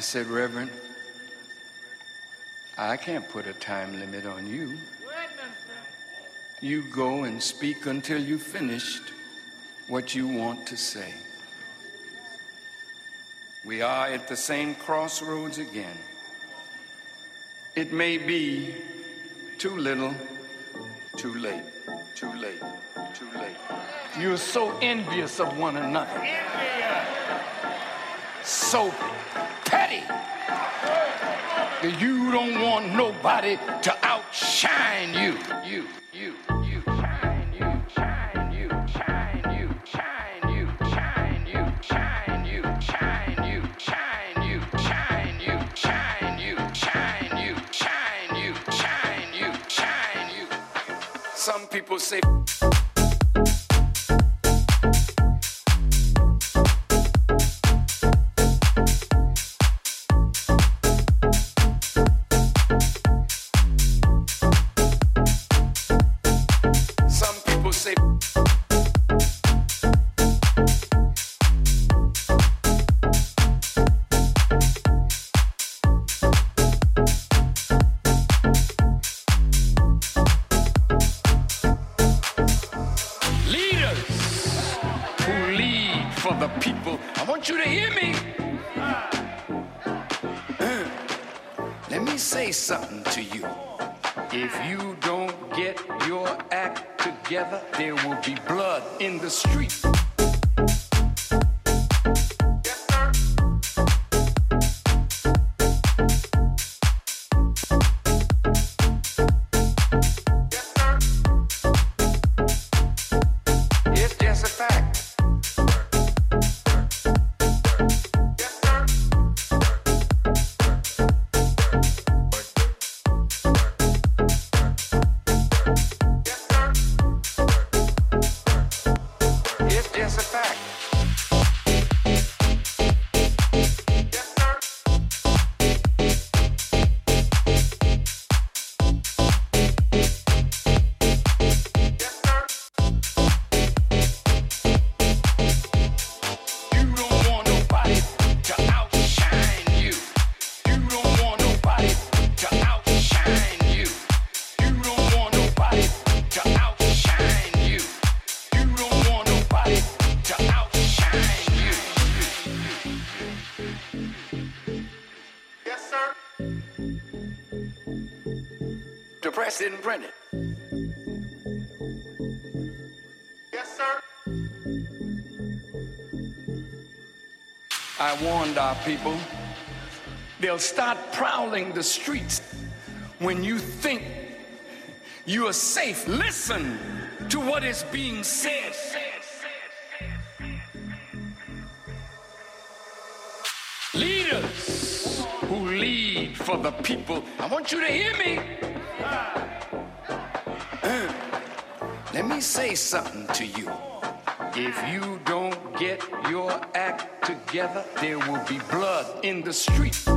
I said, Reverend, I can't put a time limit on you. You go and speak until you finished what you want to say. We are at the same crossroads again. It may be too little, too late, too late, too late. You're so envious of one another. Envious. So that you don't want nobody to outshine you. You, you, you, shine, you, shine, you, shine, you, shine, you, shine, you, shine, you, shine, you, shine, you, shine, you, shine, you, shine, you, shine, you, shine, you. Some people say. Sir. I warned our people. They'll start prowling the streets when you think you are safe. Listen to what is being said. Leaders who lead for the people. I want you to hear me. Let me say something to you. If you don't get your act together, there will be blood in the street.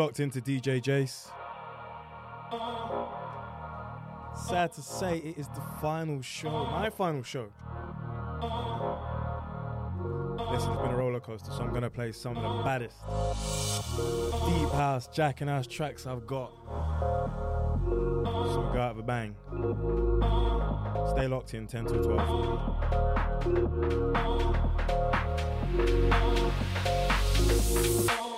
Locked into DJ Jace. Sad to say, it is the final show, my final show. Listen, it's been a roller coaster, so I'm gonna play some of the baddest deep house, jack and house tracks I've got. So go out with a bang. Stay locked in 10 to 12.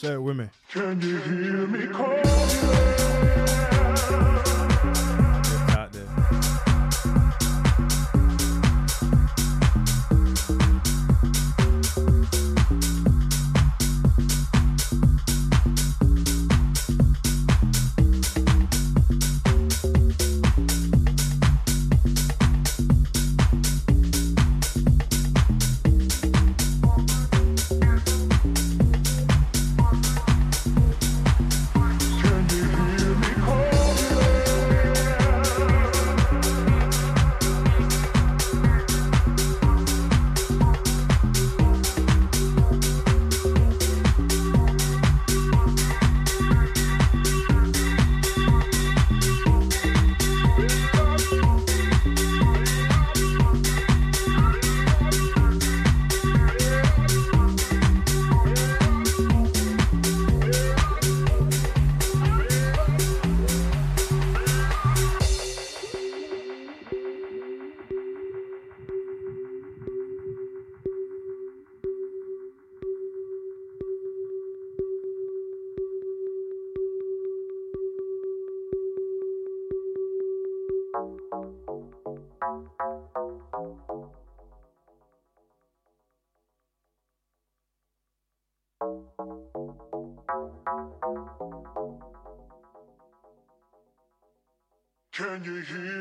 Say it with me. Can you hear me call? here.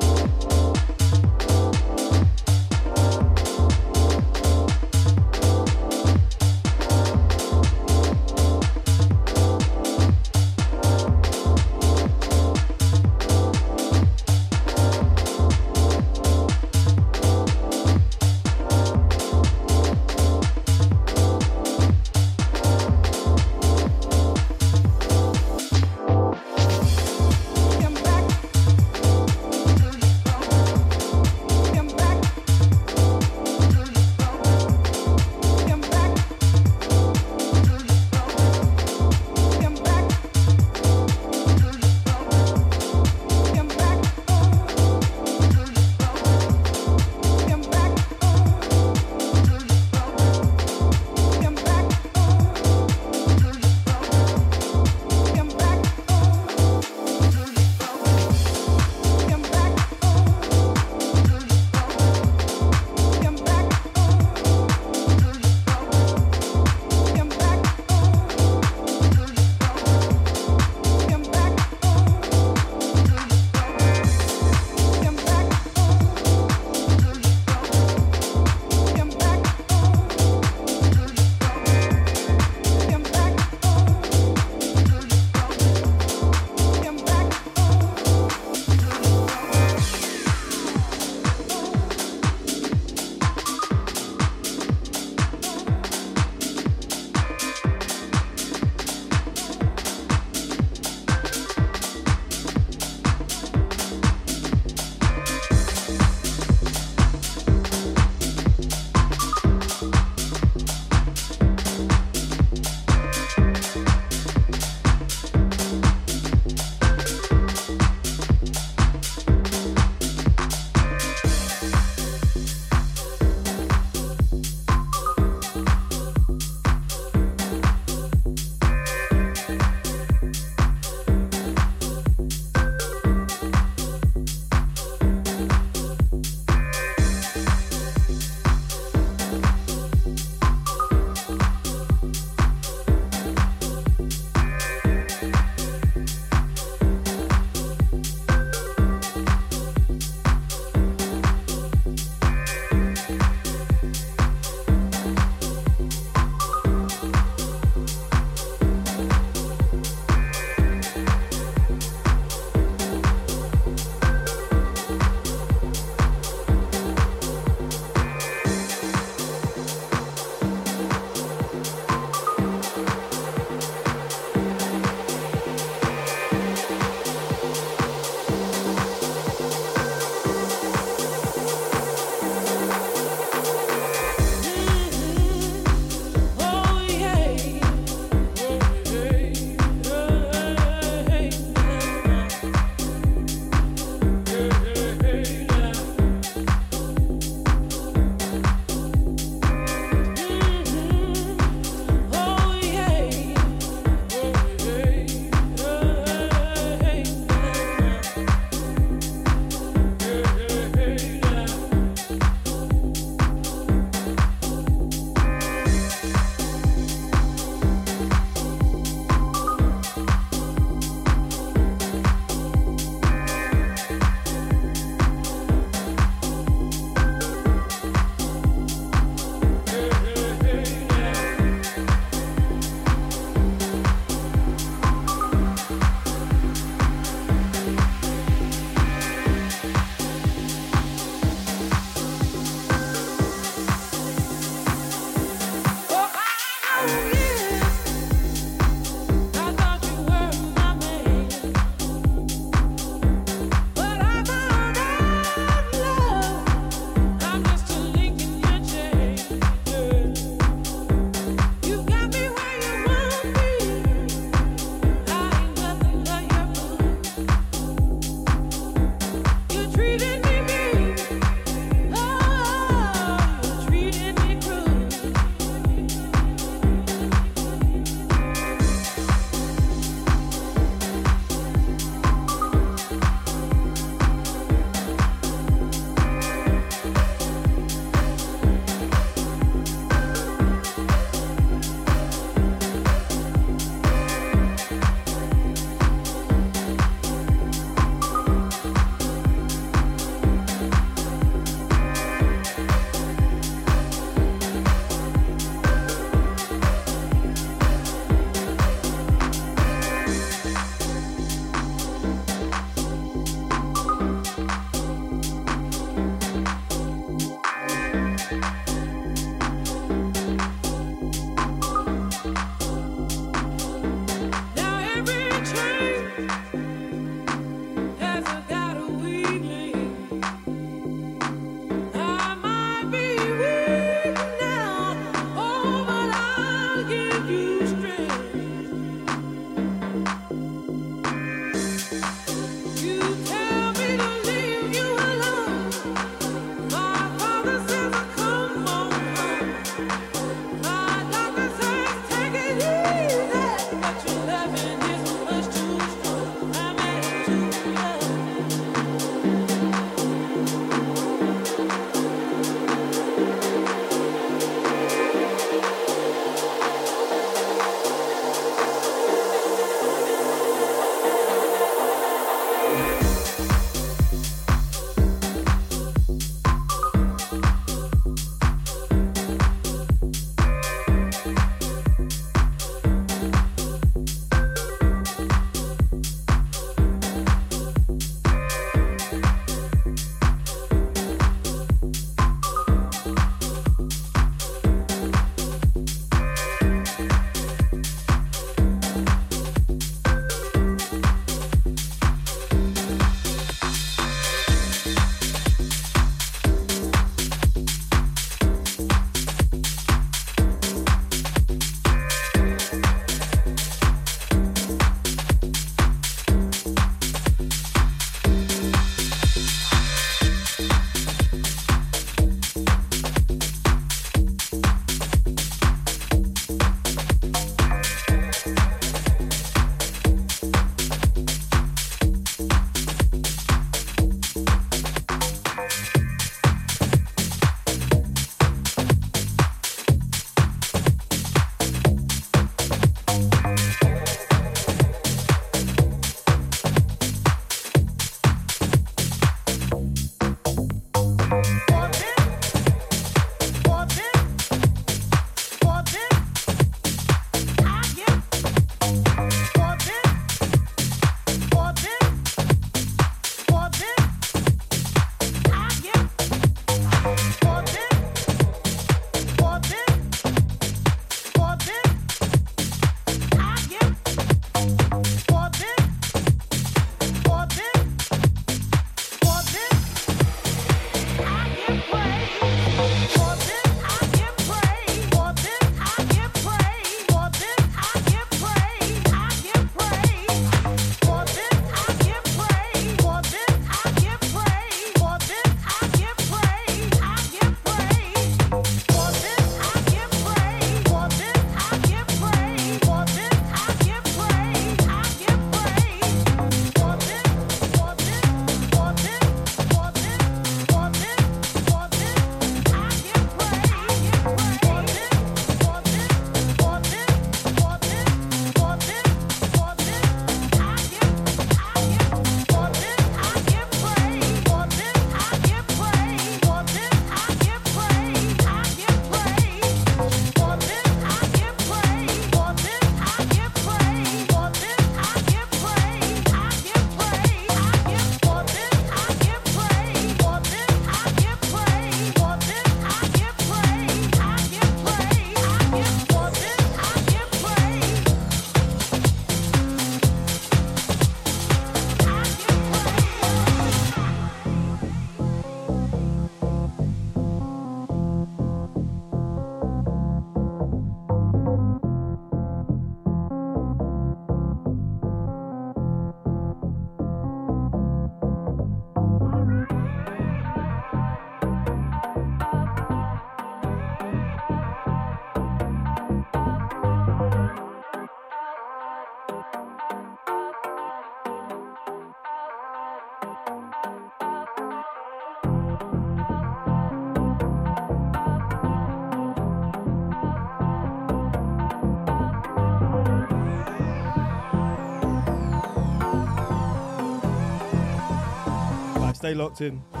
Stay locked in. Big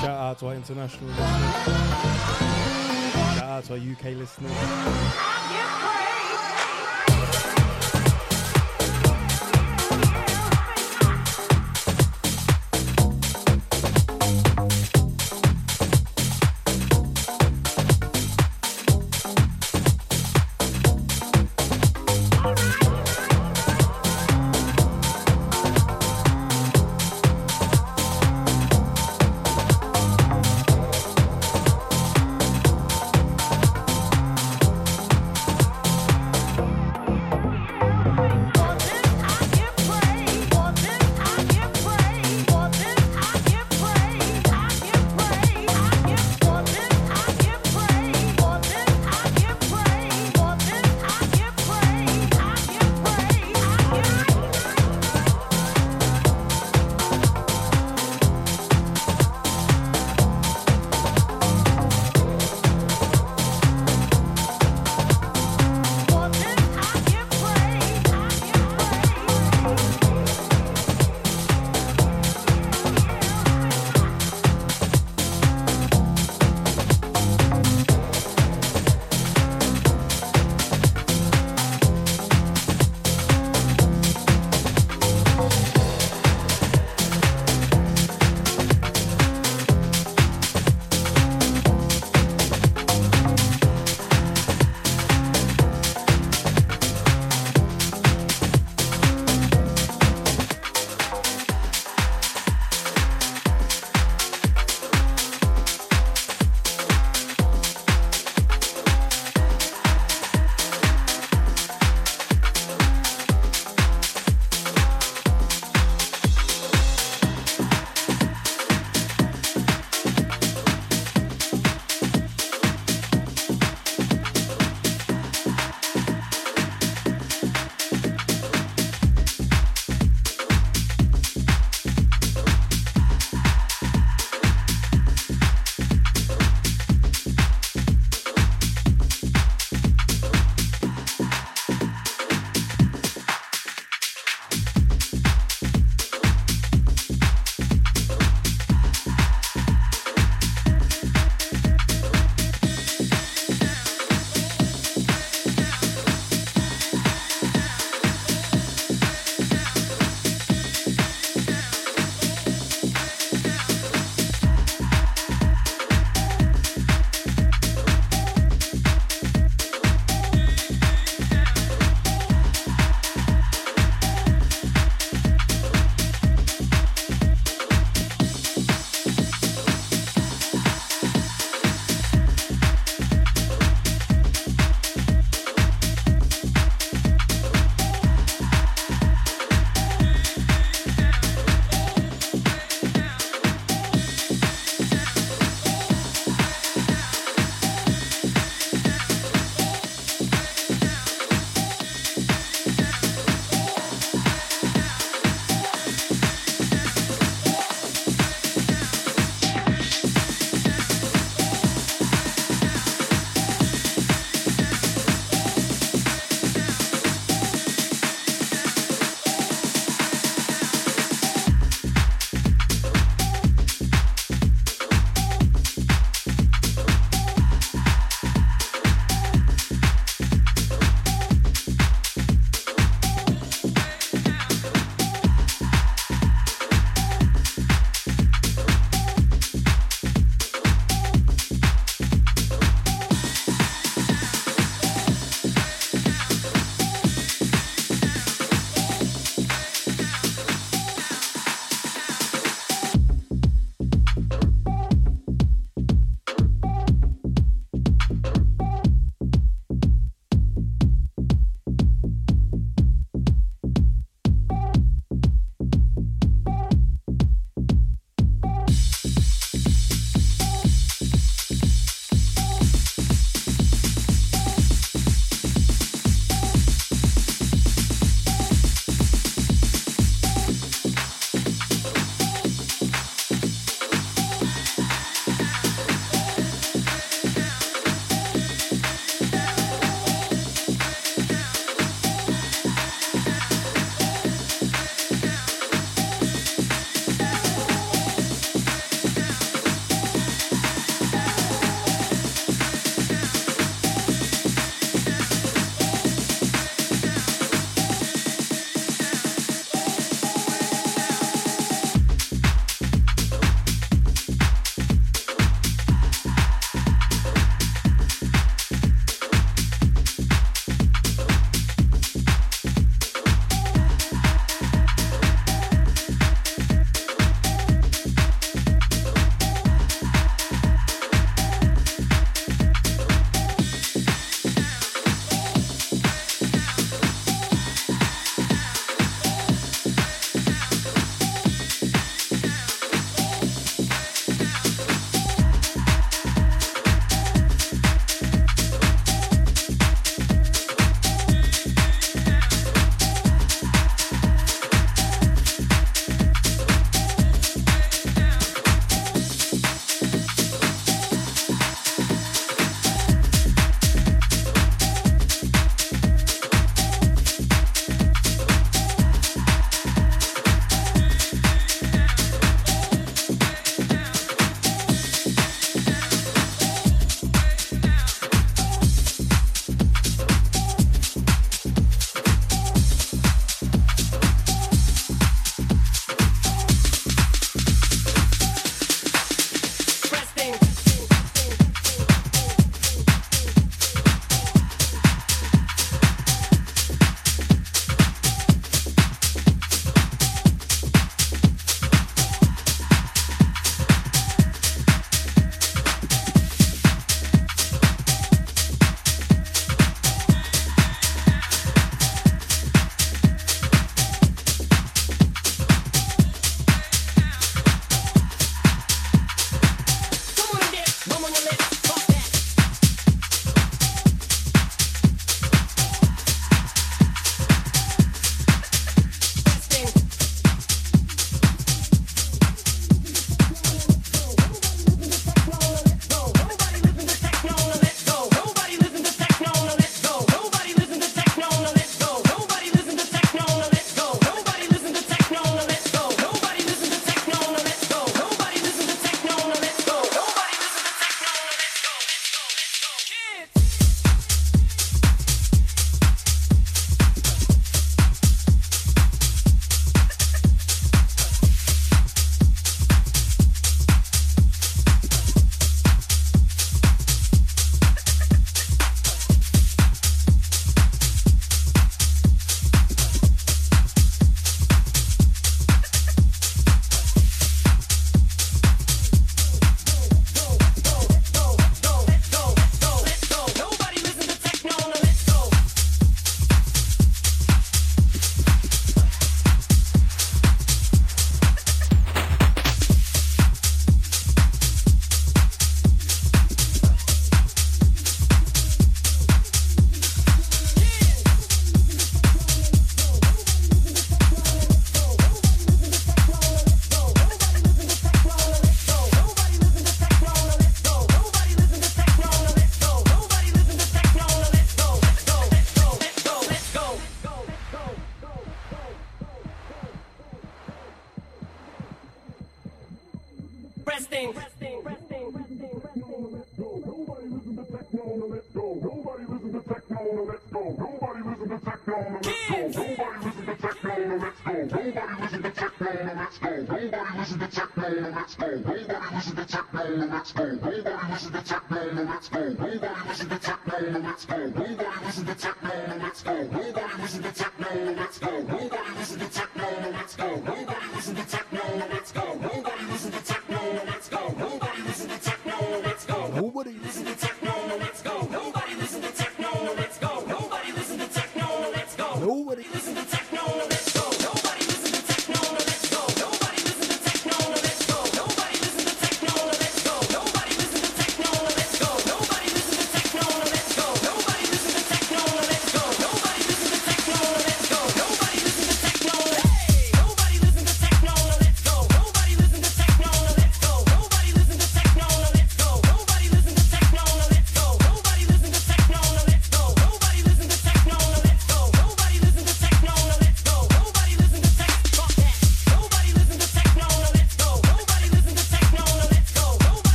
shout out to our international listeners. Shout out to our UK listeners.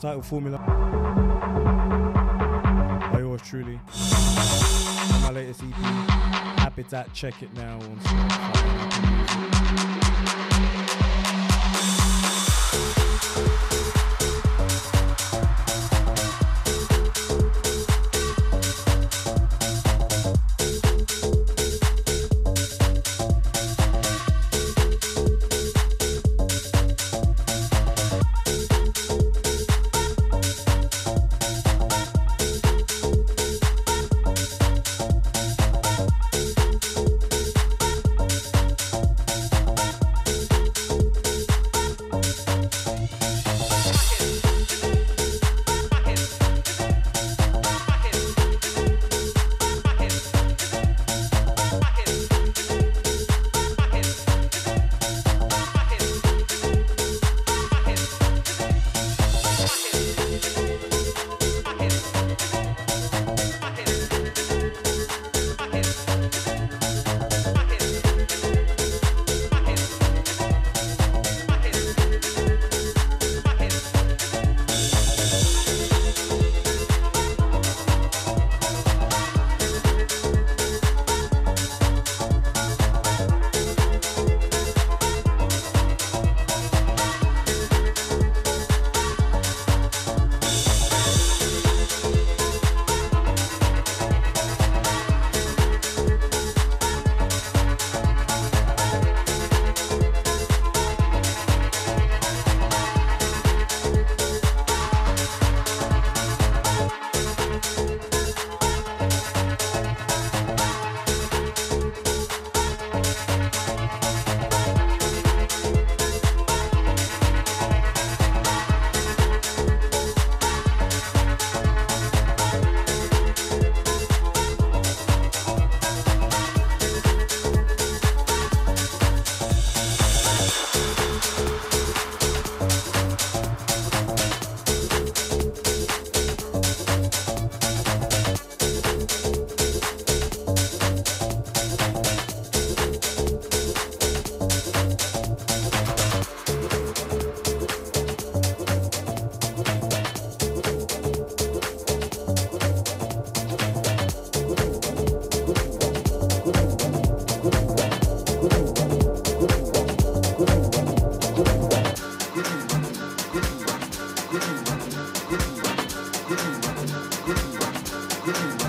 Track entitled Formula. By yours truly. My latest EP. Habitat. Check it now on Spotify.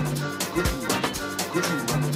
Good luck. Good.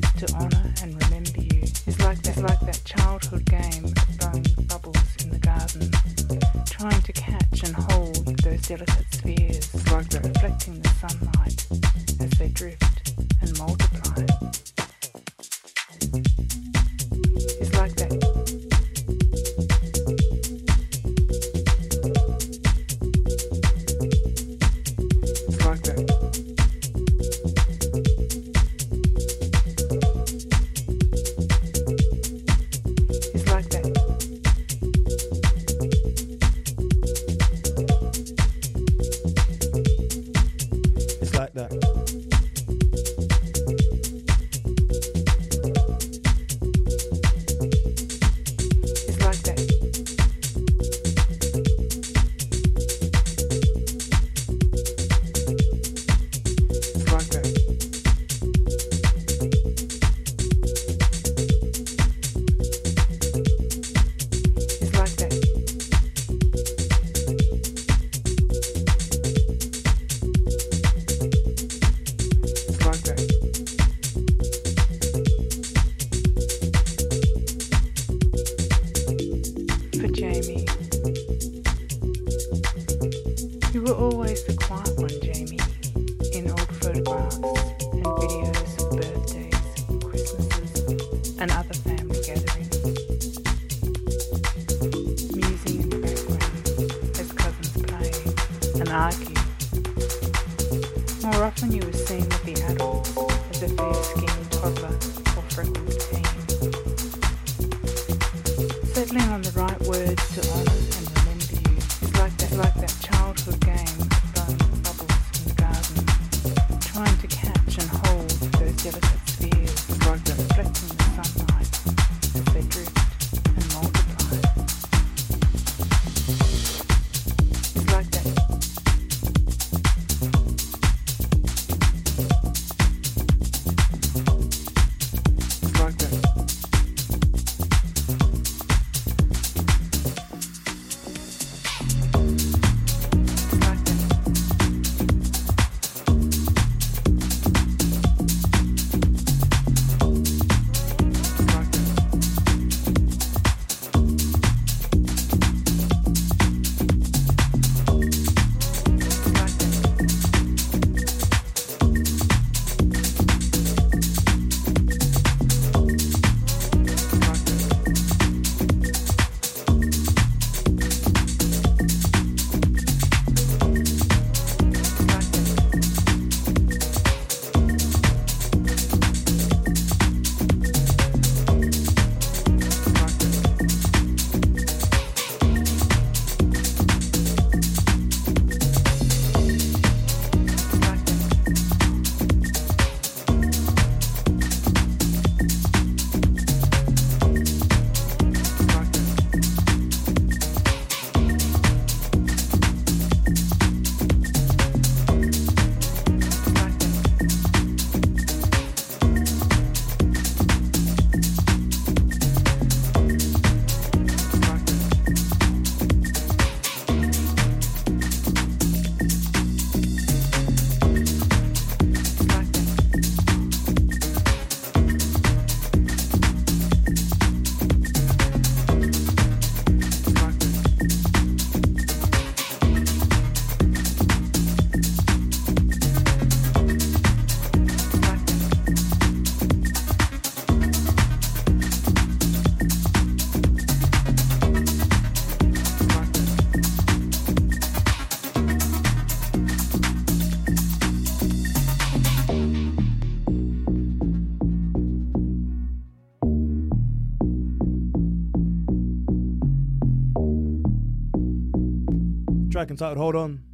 good to honor and remember you is like that, like that childhood game of blowing bubbles in the garden, trying to catch and hold those delicate spheres, like that, reflecting the sunlight as they drift and multiply. seconds out. Hold on.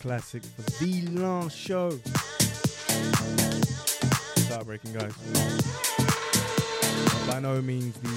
Classic for the last show. It's heartbreaking, guys. By no means the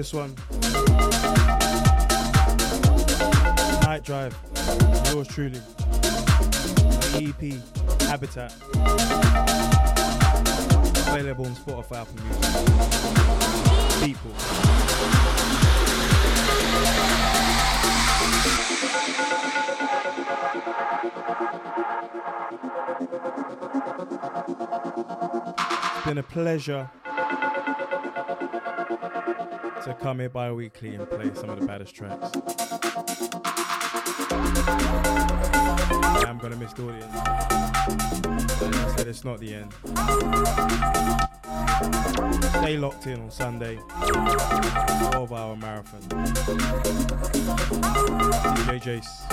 this one. Night Drive. Yours truly. EP Habitat. Available on Spotify, Apple Music. People. Been a pleasure to come here bi weekly and play some of the baddest tracks. I am going to miss the audience. But I said, it's not the end. Stay locked in on Sunday, 12 hour marathon. DJ Jace.